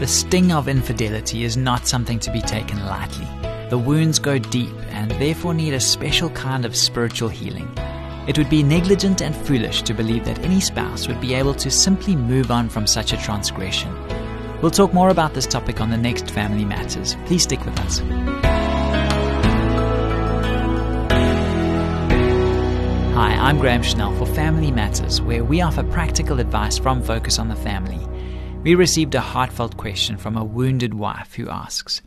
The sting of infidelity is not something to be taken lightly. The wounds go deep and therefore need a special kind of spiritual healing. It would be negligent and foolish to believe that any spouse would be able to simply move on from such a transgression. We'll talk more about this topic on the next Family Matters. Please stick with us. Hi, I'm Graham Schnell for Family Matters, where we offer practical advice from Focus on the Family. We received a heartfelt question from a wounded wife who asks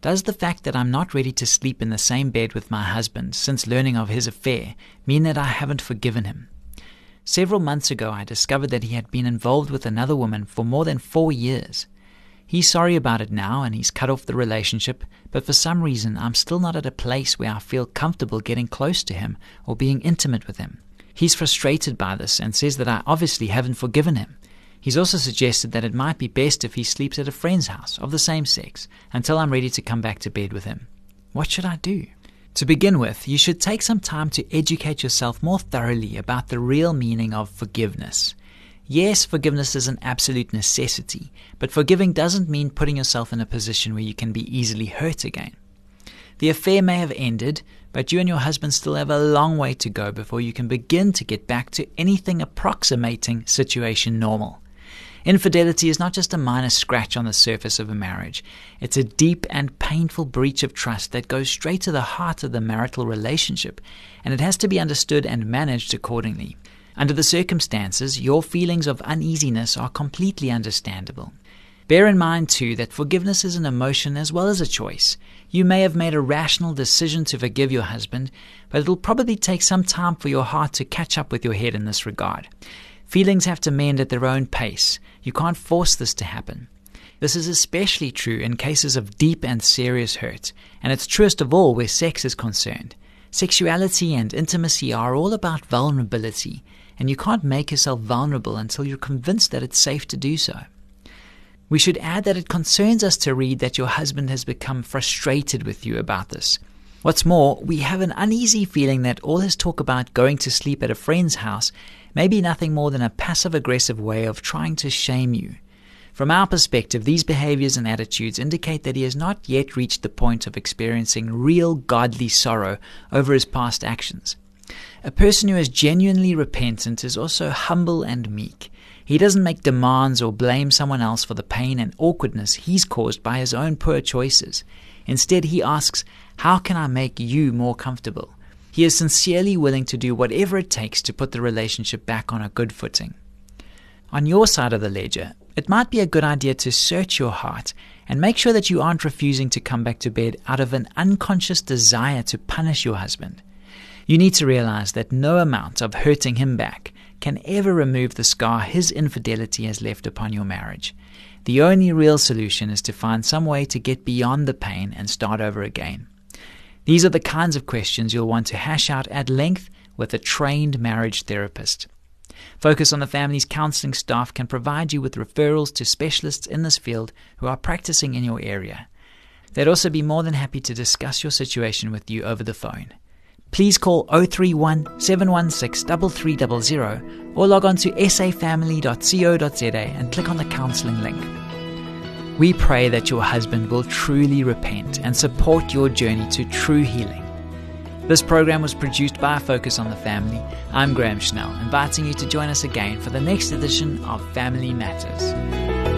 Does the fact that I'm not ready to sleep in the same bed with my husband since learning of his affair mean that I haven't forgiven him? Several months ago, I discovered that he had been involved with another woman for more than four years. He's sorry about it now and he's cut off the relationship, but for some reason, I'm still not at a place where I feel comfortable getting close to him or being intimate with him. He's frustrated by this and says that I obviously haven't forgiven him. He's also suggested that it might be best if he sleeps at a friend's house of the same sex until I'm ready to come back to bed with him. What should I do? To begin with, you should take some time to educate yourself more thoroughly about the real meaning of forgiveness. Yes, forgiveness is an absolute necessity, but forgiving doesn't mean putting yourself in a position where you can be easily hurt again. The affair may have ended, but you and your husband still have a long way to go before you can begin to get back to anything approximating situation normal. Infidelity is not just a minor scratch on the surface of a marriage. It's a deep and painful breach of trust that goes straight to the heart of the marital relationship, and it has to be understood and managed accordingly. Under the circumstances, your feelings of uneasiness are completely understandable. Bear in mind, too, that forgiveness is an emotion as well as a choice. You may have made a rational decision to forgive your husband, but it'll probably take some time for your heart to catch up with your head in this regard. Feelings have to mend at their own pace. You can't force this to happen. This is especially true in cases of deep and serious hurt, and it's truest of all where sex is concerned. Sexuality and intimacy are all about vulnerability, and you can't make yourself vulnerable until you're convinced that it's safe to do so. We should add that it concerns us to read that your husband has become frustrated with you about this. What's more, we have an uneasy feeling that all his talk about going to sleep at a friend's house may be nothing more than a passive aggressive way of trying to shame you. From our perspective, these behaviors and attitudes indicate that he has not yet reached the point of experiencing real godly sorrow over his past actions. A person who is genuinely repentant is also humble and meek. He doesn't make demands or blame someone else for the pain and awkwardness he's caused by his own poor choices. Instead, he asks, How can I make you more comfortable? He is sincerely willing to do whatever it takes to put the relationship back on a good footing. On your side of the ledger, it might be a good idea to search your heart and make sure that you aren't refusing to come back to bed out of an unconscious desire to punish your husband. You need to realize that no amount of hurting him back can ever remove the scar his infidelity has left upon your marriage. The only real solution is to find some way to get beyond the pain and start over again. These are the kinds of questions you'll want to hash out at length with a trained marriage therapist. Focus on the Family's counseling staff can provide you with referrals to specialists in this field who are practicing in your area. They'd also be more than happy to discuss your situation with you over the phone. Please call 031 716 3300 or log on to safamily.co.za and click on the counseling link. We pray that your husband will truly repent and support your journey to true healing. This program was produced by Focus on the Family. I'm Graham Schnell, inviting you to join us again for the next edition of Family Matters.